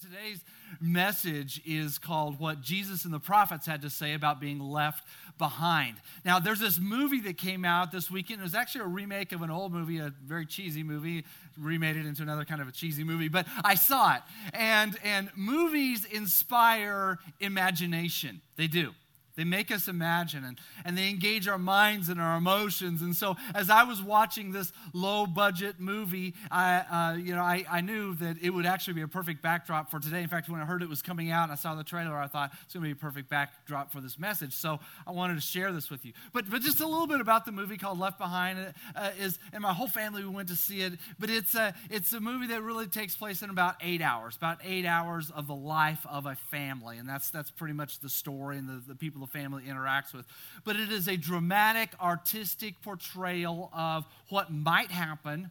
Today's message is called What Jesus and the Prophets Had to Say About Being Left Behind. Now, there's this movie that came out this weekend. It was actually a remake of an old movie, a very cheesy movie, remade it into another kind of a cheesy movie, but I saw it. And, and movies inspire imagination, they do. They make us imagine and, and they engage our minds and our emotions. And so, as I was watching this low budget movie, I, uh, you know, I, I knew that it would actually be a perfect backdrop for today. In fact, when I heard it was coming out and I saw the trailer, I thought it's going to be a perfect backdrop for this message. So, I wanted to share this with you. But, but just a little bit about the movie called Left Behind uh, is, and my whole family we went to see it. But it's a, it's a movie that really takes place in about eight hours, about eight hours of the life of a family. And that's, that's pretty much the story and the, the people family interacts with. But it is a dramatic, artistic portrayal of what might happen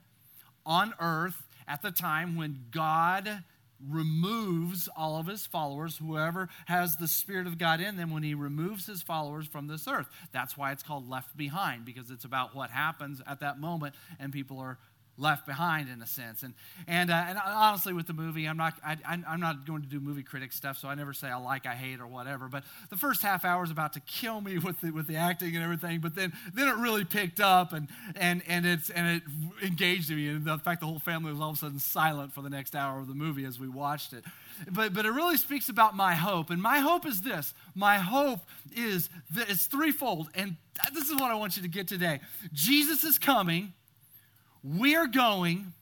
on earth at the time when God removes all of his followers, whoever has the Spirit of God in them, when he removes his followers from this earth. That's why it's called Left Behind, because it's about what happens at that moment, and people are left behind in a sense. And and, uh, and honestly, with the movie, I'm not I, am not going to do movie critic stuff, so I never say I like, I hate, or whatever. But the first half hour is about to kill me with the, with the acting and everything. But then then it really picked up and and and it's and it engaged me. And the fact the whole family was all of a sudden silent for the next hour of the movie as we watched it. But but it really speaks about my hope. And my hope is this. My hope is that it's threefold. And this is what I want you to get today. Jesus is coming we're going,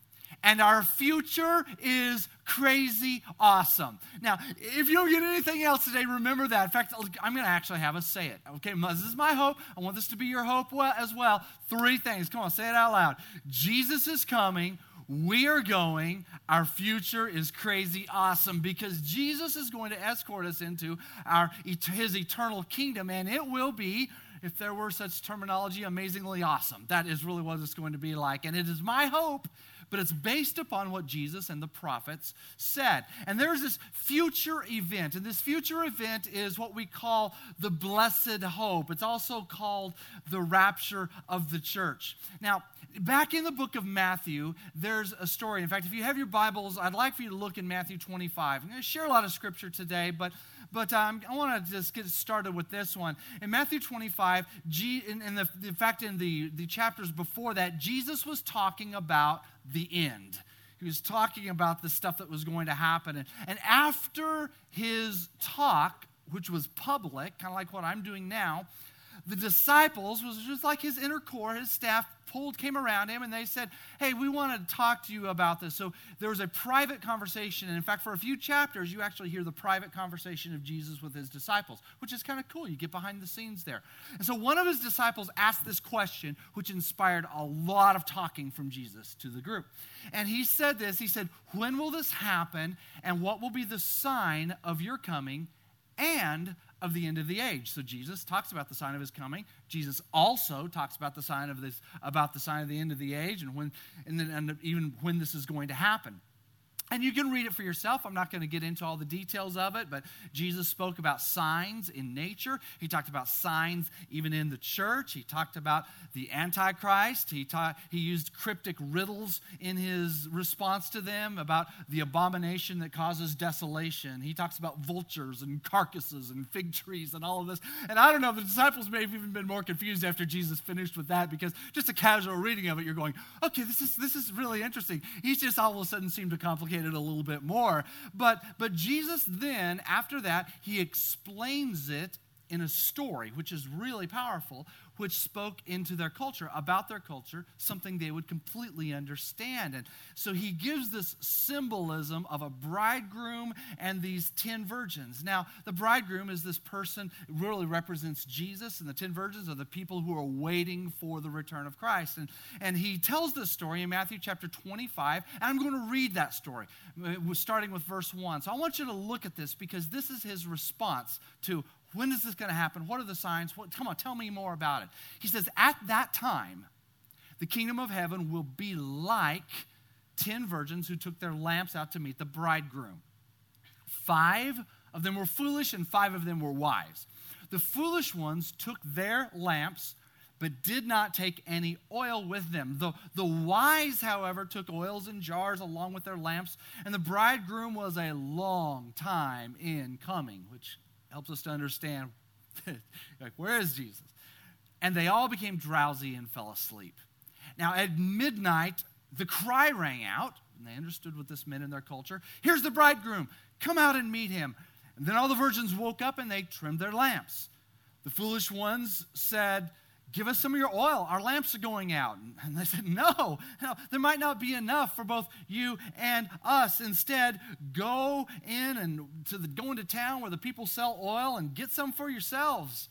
and our future is crazy awesome. Now, if you don't get anything else today, remember that. In fact, I'm going to actually have us say it. Okay, this is my hope. I want this to be your hope as well. Three things. Come on, say it out loud. Jesus is coming. We are going. Our future is crazy awesome because Jesus is going to escort us into our, his eternal kingdom, and it will be if there were such terminology, amazingly awesome. That is really what it's going to be like. And it is my hope, but it's based upon what Jesus and the prophets said. And there's this future event, and this future event is what we call the blessed hope. It's also called the rapture of the church. Now, back in the book of Matthew, there's a story. In fact, if you have your Bibles, I'd like for you to look in Matthew 25. I'm going to share a lot of scripture today, but but um, I want to just get started with this one. In Matthew 25, G, in, in, the, in fact, in the, the chapters before that, Jesus was talking about the end. He was talking about the stuff that was going to happen. And, and after his talk, which was public, kind of like what I'm doing now, the disciples was just like his inner core, his staff pulled, came around him, and they said, Hey, we want to talk to you about this. So there was a private conversation. And in fact, for a few chapters, you actually hear the private conversation of Jesus with his disciples, which is kind of cool. You get behind the scenes there. And so one of his disciples asked this question, which inspired a lot of talking from Jesus to the group. And he said this He said, When will this happen? And what will be the sign of your coming and of the end of the age. So Jesus talks about the sign of his coming. Jesus also talks about the sign of this about the sign of the end of the age and when and then and even when this is going to happen. And you can read it for yourself. I'm not going to get into all the details of it, but Jesus spoke about signs in nature. He talked about signs even in the church. He talked about the Antichrist. He, taught, he used cryptic riddles in his response to them about the abomination that causes desolation. He talks about vultures and carcasses and fig trees and all of this. And I don't know, the disciples may have even been more confused after Jesus finished with that because just a casual reading of it, you're going, okay, this is, this is really interesting. He's just all of a sudden seemed to complicate a little bit more. But, but Jesus then, after that, he explains it in a story, which is really powerful, which spoke into their culture, about their culture, something they would completely understand. And so he gives this symbolism of a bridegroom and these 10 virgins. Now, the bridegroom is this person, really represents Jesus, and the 10 virgins are the people who are waiting for the return of Christ. And, and he tells this story in Matthew chapter 25, and I'm going to read that story, uh, starting with verse 1. So I want you to look at this because this is his response to when is this going to happen? What are the signs? What, come on, tell me more about it. He says, At that time, the kingdom of heaven will be like 10 virgins who took their lamps out to meet the bridegroom. Five of them were foolish, and five of them were wise. The foolish ones took their lamps but did not take any oil with them. The, the wise, however, took oils in jars along with their lamps, and the bridegroom was a long time in coming, which helps us to understand like, where is Jesus? And they all became drowsy and fell asleep. Now, at midnight, the cry rang out, and they understood what this meant in their culture. Here's the bridegroom. Come out and meet him. And then all the virgins woke up and they trimmed their lamps. The foolish ones said, Give us some of your oil. Our lamps are going out. And they said, no, no, there might not be enough for both you and us. Instead, go in and to the, go into town where the people sell oil and get some for yourselves.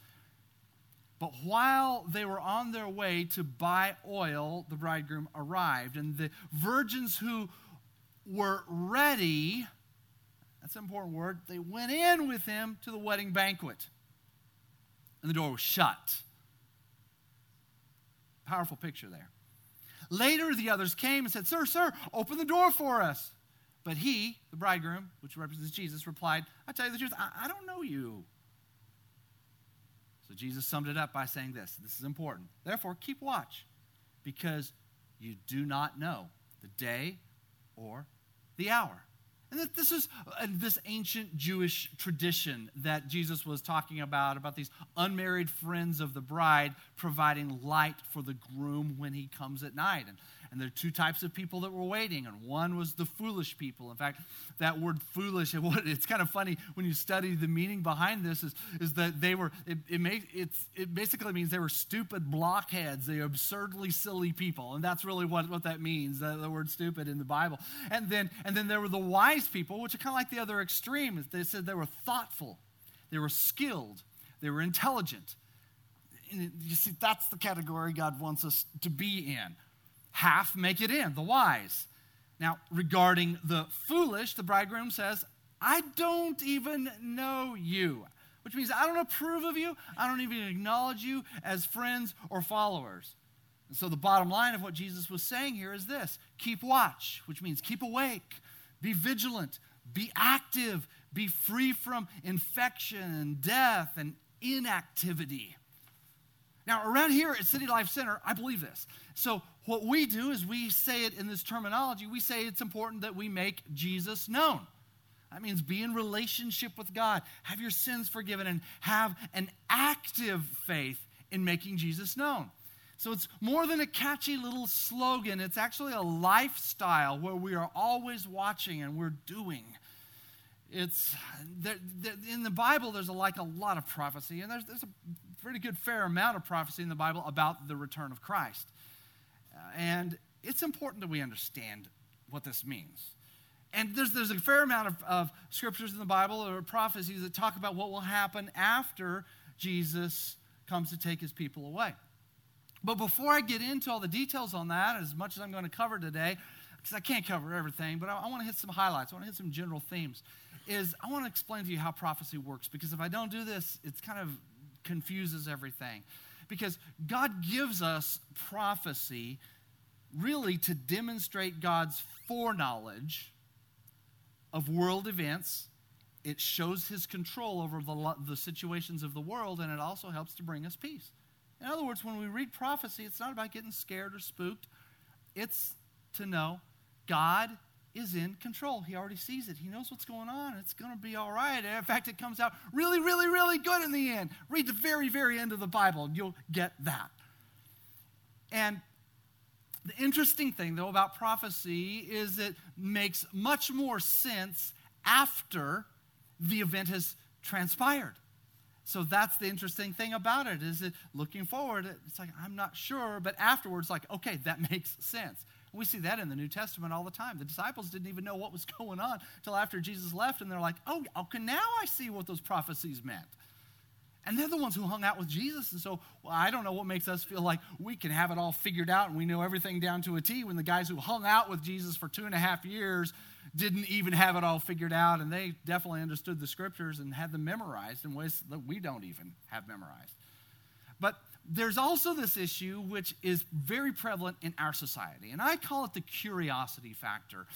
But while they were on their way to buy oil, the bridegroom arrived. And the virgins who were ready, that's an important word, they went in with him to the wedding banquet. And the door was shut. Powerful picture there. Later, the others came and said, Sir, sir, open the door for us. But he, the bridegroom, which represents Jesus, replied, I tell you the truth, I, I don't know you. So Jesus summed it up by saying this this is important. Therefore, keep watch, because you do not know the day or the hour. And this is this ancient Jewish tradition that Jesus was talking about, about these unmarried friends of the bride providing light for the groom when he comes at night. And and there are two types of people that were waiting, and one was the foolish people. In fact, that word foolish, it's kind of funny when you study the meaning behind this, is, is that they were, it, it, may, it basically means they were stupid blockheads, they absurdly silly people. And that's really what, what that means, the, the word stupid in the Bible. And then, and then there were the wise people, which are kind of like the other extreme. They said they were thoughtful, they were skilled, they were intelligent. And you see, that's the category God wants us to be in half make it in, the wise. Now, regarding the foolish, the bridegroom says, I don't even know you, which means I don't approve of you. I don't even acknowledge you as friends or followers. And so, the bottom line of what Jesus was saying here is this keep watch, which means keep awake, be vigilant, be active, be free from infection and death and inactivity. Now, around here at City Life Center, I believe this. So, what we do is we say it in this terminology. We say it's important that we make Jesus known. That means be in relationship with God, have your sins forgiven, and have an active faith in making Jesus known. So it's more than a catchy little slogan, it's actually a lifestyle where we are always watching and we're doing. It's in the Bible. There's a, like a lot of prophecy, and there's, there's a pretty good fair amount of prophecy in the Bible about the return of Christ. Uh, and it's important that we understand what this means. And there's, there's a fair amount of, of scriptures in the Bible or prophecies that talk about what will happen after Jesus comes to take his people away. But before I get into all the details on that, as much as I'm going to cover today, because I can't cover everything, but I, I want to hit some highlights. I want to hit some general themes. Is I want to explain to you how prophecy works because if I don't do this, it's kind of confuses everything. Because God gives us prophecy really to demonstrate God's foreknowledge of world events. It shows his control over the, the situations of the world, and it also helps to bring us peace. In other words, when we read prophecy, it's not about getting scared or spooked, it's to know God is in control. He already sees it. He knows what's going on. It's going to be all right. In fact, it comes out really, really, really good in the end. Read the very, very end of the Bible, and you'll get that. And the interesting thing, though, about prophecy is it makes much more sense after the event has transpired. So that's the interesting thing about it is that looking forward, it's like, I'm not sure, but afterwards, like, okay, that makes sense. We see that in the New Testament all the time. The disciples didn't even know what was going on until after Jesus left, and they're like, oh, okay, now I see what those prophecies meant. And they're the ones who hung out with Jesus. And so well, I don't know what makes us feel like we can have it all figured out and we know everything down to a T when the guys who hung out with Jesus for two and a half years didn't even have it all figured out. And they definitely understood the scriptures and had them memorized in ways that we don't even have memorized. But there's also this issue which is very prevalent in our society, and I call it the curiosity factor.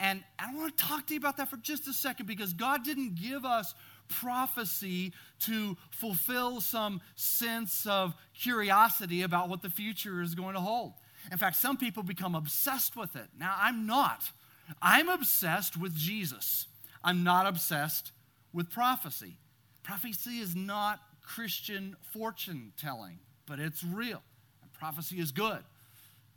And I want to talk to you about that for just a second because God didn't give us prophecy to fulfill some sense of curiosity about what the future is going to hold. In fact, some people become obsessed with it. Now, I'm not. I'm obsessed with Jesus. I'm not obsessed with prophecy. Prophecy is not Christian fortune telling, but it's real. And prophecy is good.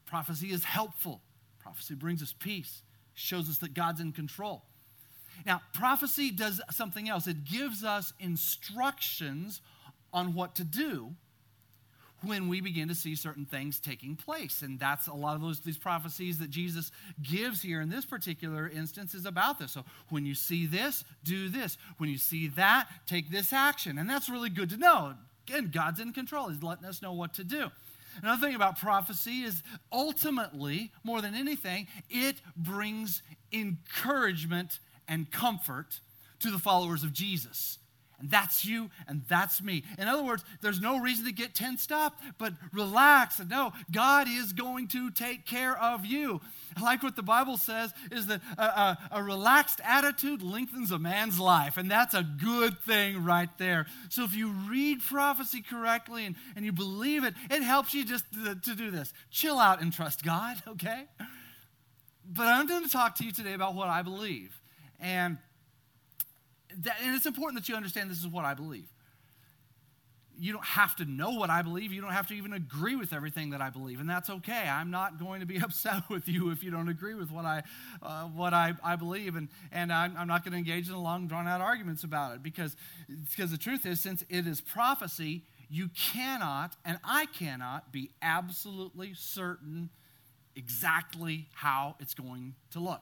Prophecy is helpful. Prophecy brings us peace, shows us that God's in control. Now, prophecy does something else. It gives us instructions on what to do when we begin to see certain things taking place. And that's a lot of those these prophecies that Jesus gives here in this particular instance is about this. So when you see this, do this. When you see that, take this action. And that's really good to know. Again, God's in control. He's letting us know what to do. Another thing about prophecy is ultimately, more than anything, it brings encouragement and comfort to the followers of Jesus. And that's you and that's me. In other words, there's no reason to get tensed up, but relax and know God is going to take care of you. I like what the Bible says is that a, a, a, relaxed attitude lengthens a man's life, and that's a good thing right there. So if you read prophecy correctly and, and you believe it, it helps you just to, to do this. Chill out and trust God, okay? But I'm going to talk to you today about what I believe. And that, and it's important that you understand this is what I believe. You don't have to know what I believe. You don't have to even agree with everything that I believe, and that's okay. I'm not going to be upset with you if you don't agree with what I, uh, what I, I believe, and, and I'm, I'm not going to engage in long, drawn out arguments about it because, because the truth is, since it is prophecy, you cannot, and I cannot, be absolutely certain exactly how it's going to look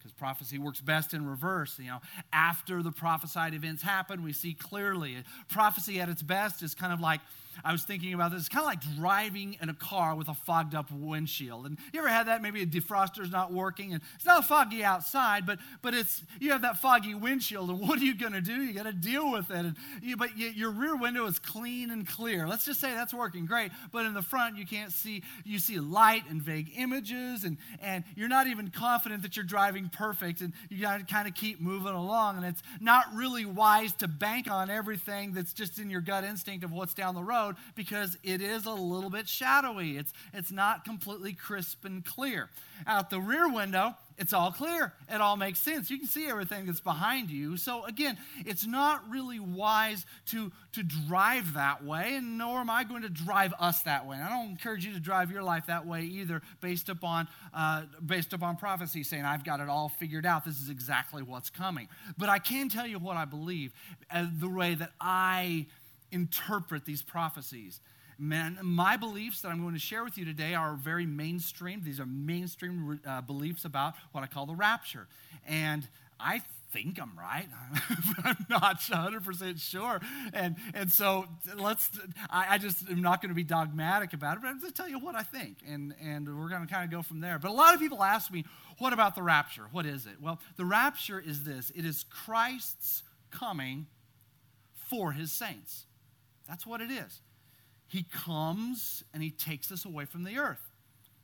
because prophecy works best in reverse. You know, after the prophesied events happen, we see clearly. Prophecy at its best is kind of like I was thinking about this. It's kind of like driving in a car with a fogged up windshield. And you ever had that? Maybe a defroster's not working, and it's not foggy outside, but but it's you have that foggy windshield, and what are you going to do? You got to deal with it. And you, but you, your rear window is clean and clear. Let's just say that's working great. But in the front, you can't see. You see light and vague images, and and you're not even confident that you're driving perfect, and you got to kind of keep moving along. And it's not really wise to bank on everything that's just in your gut instinct of what's down the road road because it is a little bit shadowy. It's, it's not completely crisp and clear. Out the rear window, it's all clear. It all makes sense. You can see everything that's behind you. So again, it's not really wise to, to drive that way, and nor am I going to drive us that way. And I don't encourage you to drive your life that way either, based upon uh, based upon prophecy saying I've got it all figured out. This is exactly what's coming. But I can tell you what I believe, uh, the way that I interpret these prophecies. Man, my beliefs that I'm going to share with you today are very mainstream. These are mainstream uh, beliefs about what I call the rapture. And I think I'm right, but I'm not 100% sure. And, and so let's, I, I just am not going to be dogmatic about it, but I'm going to tell you what I think. And, and we're going to kind of go from there. But a lot of people ask me, what about the rapture? What is it? Well, the rapture is this it is Christ's coming for his saints. That's what it is. He comes and he takes us away from the earth.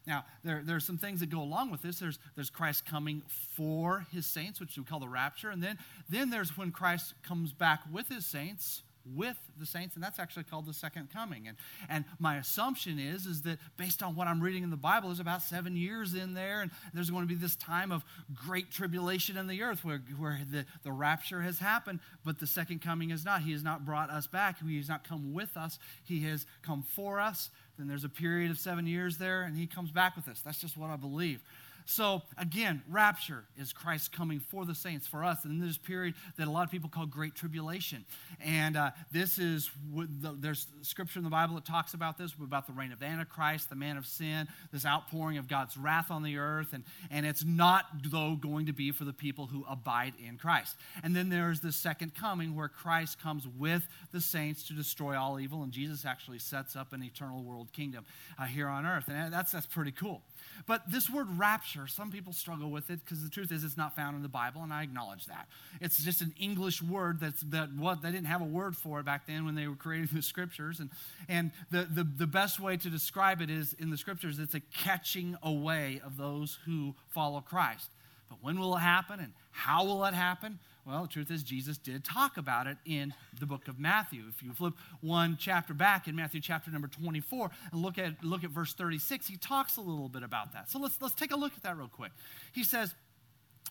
Now, there, there are some things that go along with this. There's, there's Christ coming for his saints, which we call the rapture. And then, then there's when Christ comes back with his saints with the saints, and that's actually called the second coming. And, and my assumption is, is that based on what I'm reading in the Bible, there's about seven years in there, and there's going to be this time of great tribulation in the earth where, where the, the rapture has happened, but the second coming is not. He has not brought us back, He has not come with us, He has come for us. Then there's a period of seven years there, and He comes back with us. That's just what I believe. So, again, rapture is Christ coming for the saints, for us, and in this period that a lot of people call Great Tribulation. And uh, this is, the, there's scripture in the Bible that talks about this, about the reign of Antichrist, the man of sin, this outpouring of God's wrath on the earth. And, and it's not, though, going to be for the people who abide in Christ. And then there's the second coming where Christ comes with the saints to destroy all evil, and Jesus actually sets up an eternal world kingdom uh, here on earth. And that's, that's pretty cool. But this word rapture, some people struggle with it because the truth is it's not found in the Bible, and I acknowledge that. It's just an English word that's that what they didn't have a word for it back then when they were creating the scriptures. And, and the, the, the best way to describe it is in the scriptures, it's a catching away of those who follow Christ. But when will it happen and how will it happen? Well, the truth is, Jesus did talk about it in the book of Matthew. If you flip one chapter back in Matthew chapter number 24 and look at, look at verse 36, he talks a little bit about that. So let's, let's take a look at that real quick. He says,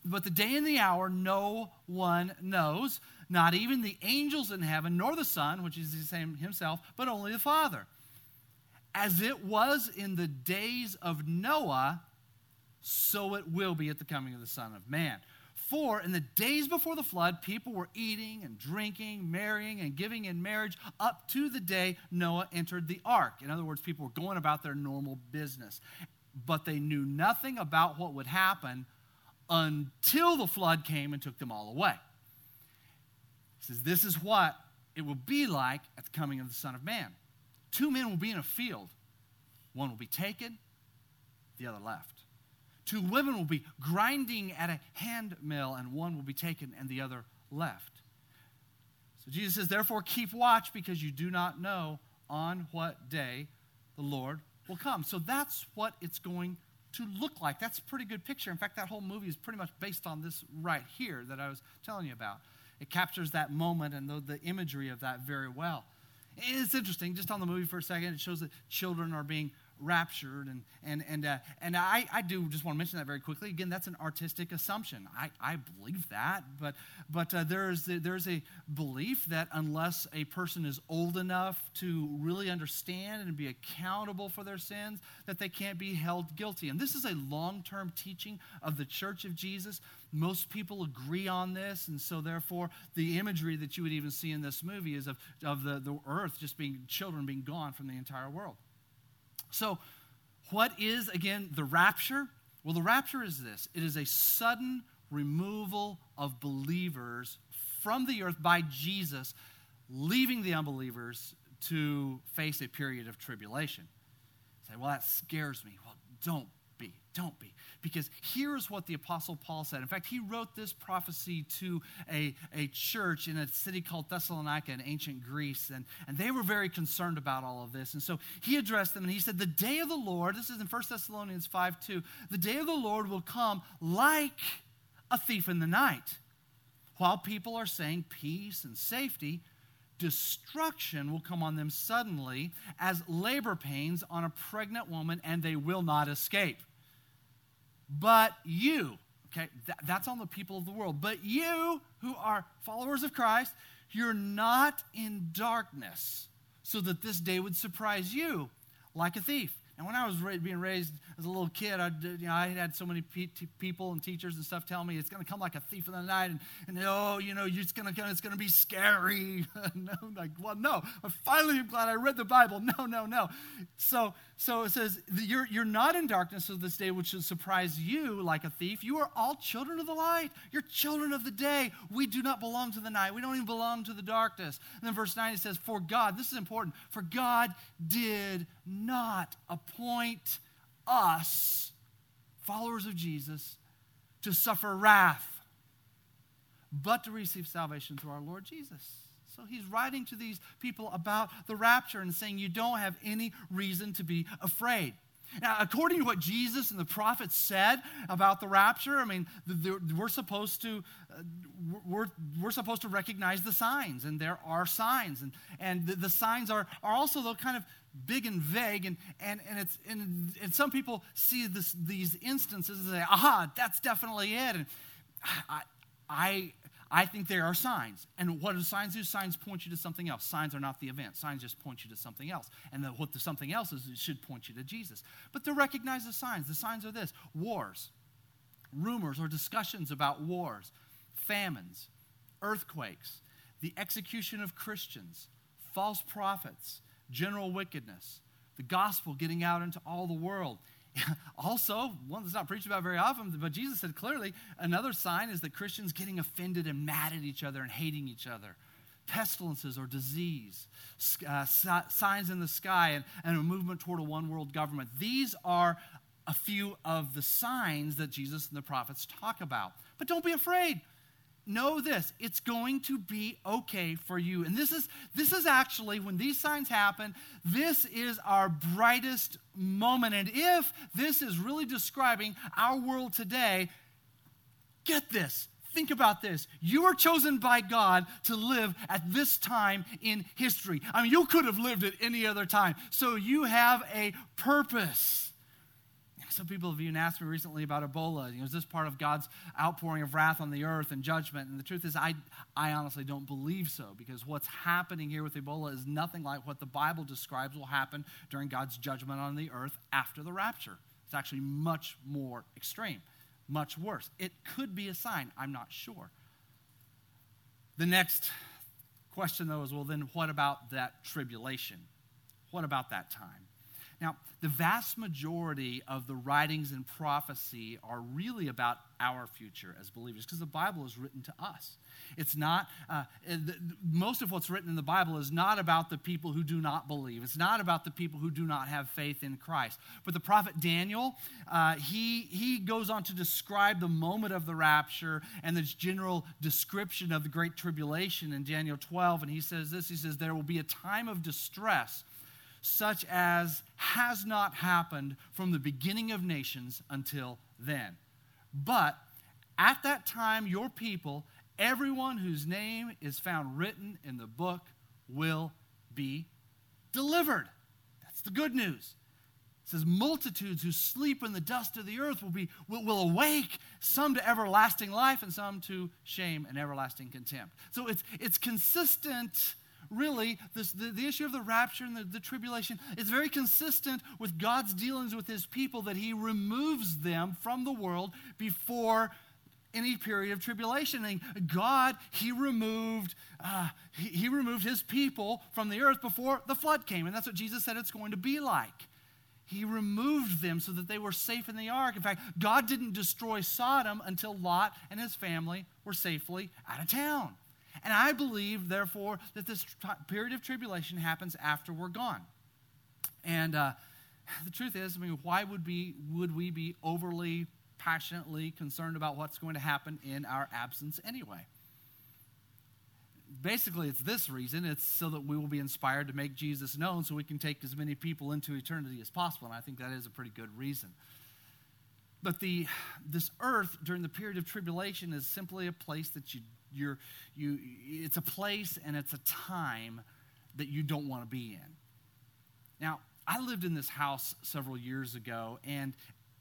But the day and the hour no one knows, not even the angels in heaven, nor the Son, which is the same himself, but only the Father. As it was in the days of Noah, so it will be at the coming of the Son of Man. For in the days before the flood, people were eating and drinking, marrying and giving in marriage up to the day Noah entered the ark. In other words, people were going about their normal business. But they knew nothing about what would happen until the flood came and took them all away. He says, This is what it will be like at the coming of the Son of Man. Two men will be in a field, one will be taken, the other left. Two women will be grinding at a hand mill, and one will be taken and the other left. So Jesus says, Therefore, keep watch because you do not know on what day the Lord will come. So that's what it's going to look like. That's a pretty good picture. In fact, that whole movie is pretty much based on this right here that I was telling you about. It captures that moment and the, the imagery of that very well. It's interesting, just on the movie for a second, it shows that children are being raptured. And, and, and, uh, and I, I do just want to mention that very quickly. Again, that's an artistic assumption. I, I believe that, but, but uh, there's, there's a belief that unless a person is old enough to really understand and be accountable for their sins, that they can't be held guilty. And this is a long term teaching of the Church of Jesus. Most people agree on this, and so therefore, the imagery that you would even see in this movie is of, of the, the earth just being children being gone from the entire world. So, what is, again, the rapture? Well, the rapture is this it is a sudden removal of believers from the earth by Jesus, leaving the unbelievers to face a period of tribulation. You say, well, that scares me. Well, don't be. Don't be. Because here's what the Apostle Paul said. In fact, he wrote this prophecy to a, a church in a city called Thessalonica in ancient Greece, and, and they were very concerned about all of this. And so he addressed them and he said, The day of the Lord, this is in 1 Thessalonians 5 2, the day of the Lord will come like a thief in the night. While people are saying peace and safety, destruction will come on them suddenly as labor pains on a pregnant woman, and they will not escape. But you, okay, that, that's on the people of the world. But you who are followers of Christ, you're not in darkness so that this day would surprise you like a thief. And when I was being raised as a little kid, I, you know, I had so many pe- people and teachers and stuff telling me it's going to come like a thief in the night, and, and oh, you know, it's going to it's going to be scary. no, like, well, no. Finally am glad I read the Bible. No, no, no. So, so it says you're you're not in darkness of this day, which should surprise you like a thief. You are all children of the light. You're children of the day. We do not belong to the night. We don't even belong to the darkness. And then verse nine it says, "For God, this is important. For God did not appoint." us, followers of Jesus, to suffer wrath, but to receive salvation through our Lord Jesus. So he's writing to these people about the rapture and saying, You don't have any reason to be afraid. Now, according to what Jesus and the prophets said about the rapture, I mean, we're supposed to uh, we're, we're supposed to recognize the signs, and there are signs, and and the, the signs are are also though kind of big and vague, and and and it's and, and some people see this these instances and say, aha, that's definitely it, and I I I think there are signs. And what do signs do? Signs point you to something else. Signs are not the event. Signs just point you to something else. And the, what the something else is, it should point you to Jesus. But to recognize the signs, the signs are this wars, rumors or discussions about wars, famines, earthquakes, the execution of Christians, false prophets, general wickedness, the gospel getting out into all the world, also, one that's not preached about very often, but Jesus said clearly another sign is that Christians getting offended and mad at each other and hating each other. Pestilences or disease, uh, signs in the sky, and, and a movement toward a one world government. These are a few of the signs that Jesus and the prophets talk about. But don't be afraid. Know this, it's going to be okay for you. And this is this is actually when these signs happen, this is our brightest moment. And if this is really describing our world today, get this. Think about this. You were chosen by God to live at this time in history. I mean, you could have lived at any other time. So you have a purpose. Some people have even asked me recently about Ebola. You know, is this part of God's outpouring of wrath on the earth and judgment? And the truth is, I, I honestly don't believe so because what's happening here with Ebola is nothing like what the Bible describes will happen during God's judgment on the earth after the rapture. It's actually much more extreme much worse. It could be a sign. I'm not sure. The next question, though, is well, then what about that tribulation? What about that time? Now, the vast majority of the writings and prophecy are really about our future as believers because the Bible is written to us. It's not, uh, most of what's written in the Bible is not about the people who do not believe. It's not about the people who do not have faith in Christ. But the prophet Daniel, uh, he, he goes on to describe the moment of the rapture and this general description of the Great Tribulation in Daniel 12. And he says this he says, There will be a time of distress such as has not happened from the beginning of nations until then. But at that time, your people, everyone whose name is found written in the book, will be delivered. That's the good news. It says, multitudes who sleep in the dust of the earth will, be, will, will awake, some to everlasting life and some to shame and everlasting contempt. So it's, it's consistent really, this, the, the issue of the rapture and the, the tribulation is very consistent with God's dealings with his people that he removes them from the world before any period of tribulation. And God, He removed, uh, he, he removed His people from the earth before the flood came. And that's what Jesus said it's going to be like. He removed them so that they were safe in the ark. In fact, God didn't destroy Sodom until Lot and his family were safely out of town. And I believe, therefore, that this period of tribulation happens after we're gone. And uh, the truth is, I mean, why would we, would we be overly passionately concerned about what's going to happen in our absence anyway? Basically, it's this reason. It's so that we will be inspired to make Jesus known so we can take as many people into eternity as possible. And I think that is a pretty good reason. But the, this earth during the period of tribulation is simply a place that you you're, you, it's a place and it's a time that you don't want to be in. Now, I lived in this house several years ago, and,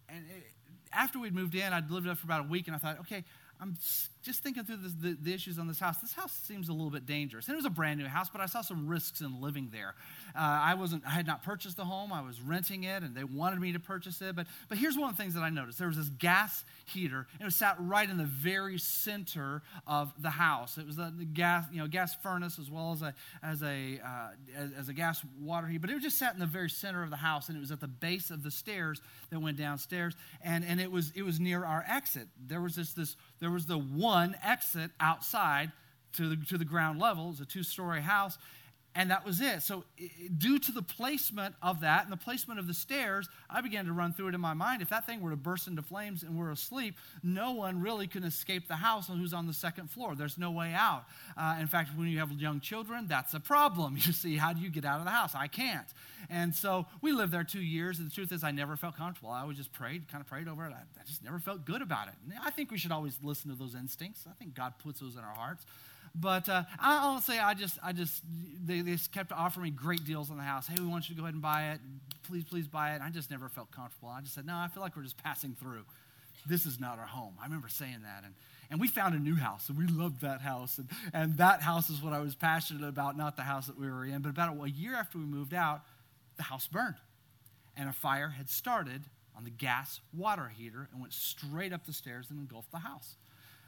and it, after we'd moved in, I'd lived there for about a week, and I thought, okay, I'm just thinking through the, the, issues on this house. This house seems a little bit dangerous. And it was a brand new house, but I saw some risks in living there. Uh, I wasn't, I had not purchased the home. I was renting it, and they wanted me to purchase it. But, but here's one of the things that I noticed: there was this gas heater, and it sat right in the very center of the house. It was the, the gas, you know, gas furnace as well as a as a uh, as, as a gas water heater. But it was just sat in the very center of the house, and it was at the base of the stairs that went downstairs, and and it was it was near our exit. There was this this there was the one exit outside to the, to the ground level. It was a two story house. And that was it. So, due to the placement of that and the placement of the stairs, I began to run through it in my mind. If that thing were to burst into flames and we're asleep, no one really can escape the house who's on the second floor. There's no way out. Uh, in fact, when you have young children, that's a problem. You see, how do you get out of the house? I can't. And so we lived there two years. And the truth is, I never felt comfortable. I always just prayed, kind of prayed over it. I, I just never felt good about it. And I think we should always listen to those instincts. I think God puts those in our hearts. But uh, I'll say I just, I just, they, they kept offering me great deals on the house. Hey, we want you to go ahead and buy it. Please, please buy it. And I just never felt comfortable. I just said, no, I feel like we're just passing through. This is not our home. I remember saying that. And, and we found a new house, and we loved that house. And, and that house is what I was passionate about, not the house that we were in. But about a year after we moved out, the house burned. And a fire had started on the gas water heater and went straight up the stairs and engulfed the house.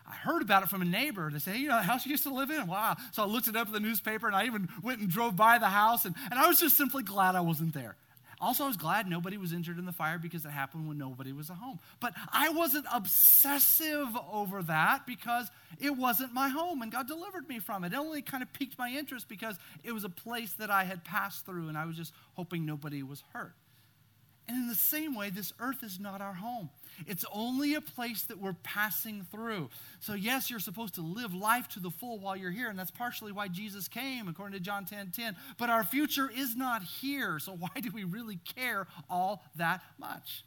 I heard about it from a neighbor. They say, you know, the house you used to live in? Wow. So I looked it up in the newspaper and I even went and drove by the house and, and I was just simply glad I wasn't there. Also, I was glad nobody was injured in the fire because it happened when nobody was at home. But I wasn't obsessive over that because it wasn't my home and God delivered me from it. It only kind of piqued my interest because it was a place that I had passed through and I was just hoping nobody was hurt. And in the same way, this earth is not our home. It's only a place that we're passing through. So, yes, you're supposed to live life to the full while you're here, and that's partially why Jesus came, according to John 10 10. But our future is not here, so why do we really care all that much?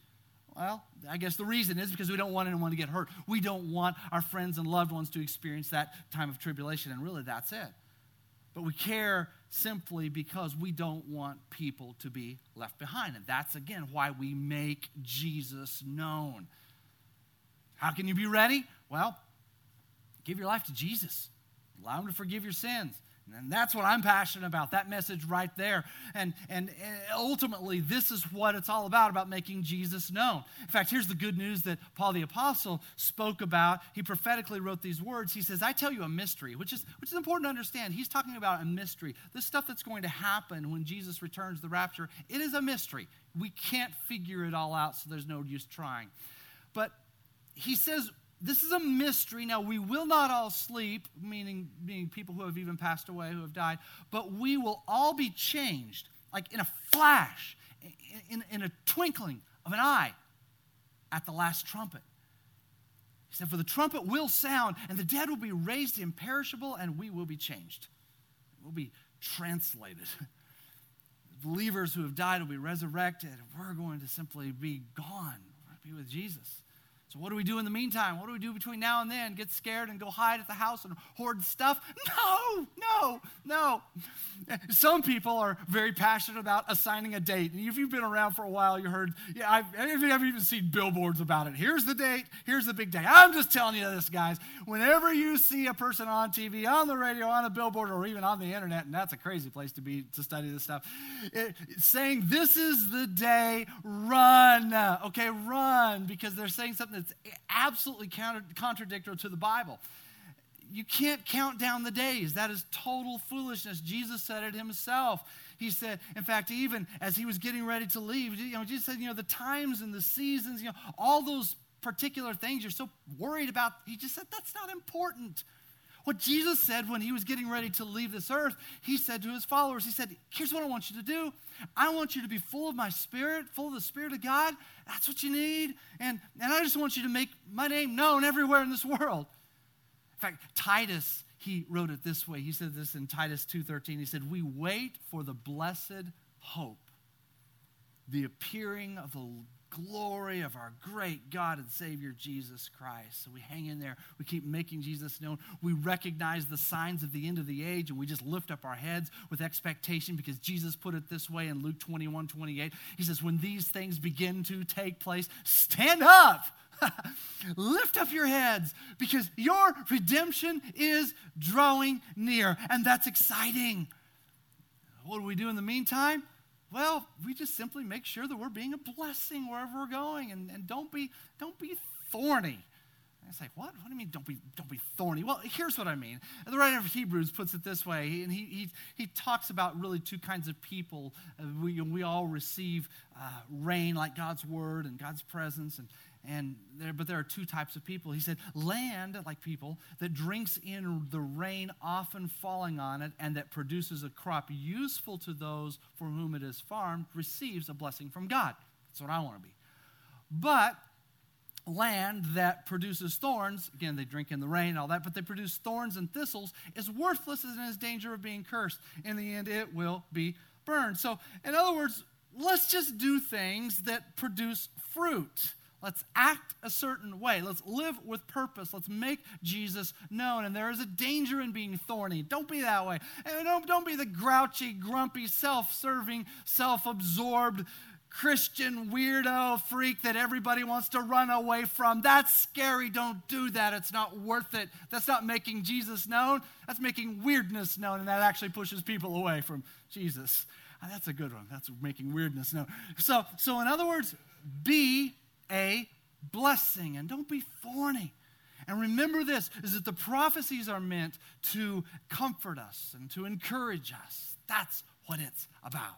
Well, I guess the reason is because we don't want anyone to get hurt. We don't want our friends and loved ones to experience that time of tribulation, and really that's it. But we care simply because we don't want people to be left behind. And that's, again, why we make Jesus known. How can you be ready? Well, give your life to Jesus, allow Him to forgive your sins. And that's what I'm passionate about, that message right there. And, and, ultimately, this is what it's all about, about making Jesus known. In fact, here's the good news that Paul the Apostle spoke about. He prophetically wrote these words. He says, I tell you a mystery, which is, which is important to understand. He's talking about a mystery. This stuff that's going to happen when Jesus returns the rapture, it is a mystery. We can't figure it all out, so there's no use trying. But he says, this is a mystery. Now, we will not all sleep, meaning, meaning people who have even passed away, who have died, but we will all be changed, like in a flash, in, in, a twinkling of an eye, at the last trumpet. He said, For the trumpet will sound, and the dead will be raised imperishable, and we will be changed. We'll be translated. Believers who have died will be resurrected. We're going to simply be gone, be with Jesus. So, what do we do in the meantime? What do we do between now and then? Get scared and go hide at the house and hoard stuff? No, no, no. Some people are very passionate about assigning a date. And if you've been around for a while, you heard, yeah, I've, I've even seen billboards about it. Here's the date, here's the big day. I'm just telling you this, guys. Whenever you see a person on TV, on the radio, on a billboard, or even on the internet, and that's a crazy place to be to study this stuff, it, saying, This is the day, run. Okay, run, because they're saying something that's absolutely counter, contradictory to the Bible. You can't count down the days. That is total foolishness. Jesus said it himself. He said, in fact, even as he was getting ready to leave, you know, Jesus said, you know, the times and the seasons, you know, all those particular things you're so worried about. He just said, that's not important. What Jesus said when he was getting ready to leave this earth, he said to his followers, He said, Here's what I want you to do. I want you to be full of my spirit, full of the Spirit of God. That's what you need. And, and I just want you to make my name known everywhere in this world. In fact, Titus, he wrote it this way. He said this in Titus 2:13. He said, "We wait for the blessed hope, the appearing of the glory of our great God and Savior Jesus Christ. So we hang in there. We keep making Jesus known. We recognize the signs of the end of the age and we just lift up our heads with expectation because Jesus put it this way in Luke 21 28. He says, When these things begin to take place, stand up. Lift up your heads because your redemption is drawing near, and that's exciting. What do we do in the meantime? Well, we just simply make sure that we're being a blessing wherever we're going and, and don't, be, don't be thorny. I say, what? What do you mean don't be, don't be thorny? Well, here's what I mean. The writer of Hebrews puts it this way, and he, he, he talks about really two kinds of people. Uh, we, we all receive uh, rain like God's word and God's presence, and, and there, but there are two types of people. He said, land, like people, that drinks in the rain often falling on it and that produces a crop useful to those for whom it is farmed, receives a blessing from God. That's what I want to be. But land that produces thorns, again, they drink in the rain all that, but they produce thorns and thistles, is worthless and is danger of being cursed. In the end, it will be burned. So, in other words, let's just do things that produce fruit. Let's act a certain way. Let's live with purpose. Let's make Jesus known. And there is a danger in being thorny. Don't be that way. And don't, don't be the grouchy, grumpy, self serving, self absorbed Christian weirdo freak that everybody wants to run away from. That's scary. Don't do that. It's not worth it. That's not making Jesus known. That's making weirdness known. And that actually pushes people away from Jesus. Ah, that's a good one. That's making weirdness known. So, so in other words, be a blessing and don't be thorny. And remember this is that the prophecies are meant to comfort us and to encourage us. That's what it's about.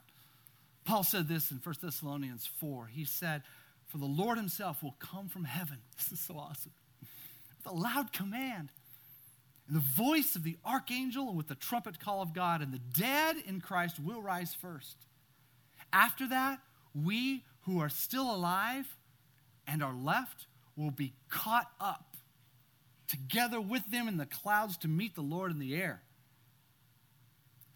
Paul said this in 1 Thessalonians 4. He said, For the Lord himself will come from heaven. This is so awesome. With a loud command, and the voice of the archangel, with the trumpet call of God, and the dead in Christ will rise first. After that, we who are still alive and are left will be caught up together with them in the clouds to meet the Lord in the air.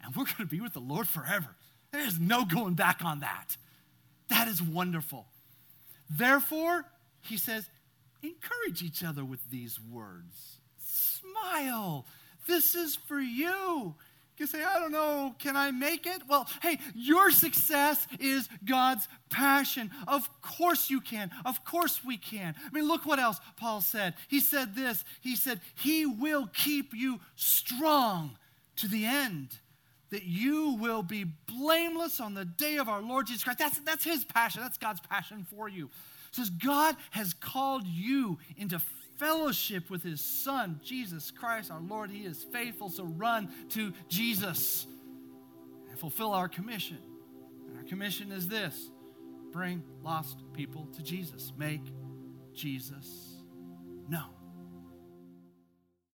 And we're going to be with the Lord forever. There's no going back on that. That is wonderful. Therefore, he says, encourage each other with these words. Smile. This is for you. You say, I don't know, can I make it? Well, hey, your success is God's passion. Of course you can. Of course we can. I mean, look what else Paul said. He said this He said, He will keep you strong to the end, that you will be blameless on the day of our Lord Jesus Christ. That's, that's His passion. That's God's passion for you. It says, God has called you into fellowship with his Son, Jesus Christ, our Lord. He is faithful, so run to Jesus and fulfill our commission. And our commission is this bring lost people to Jesus, make Jesus known.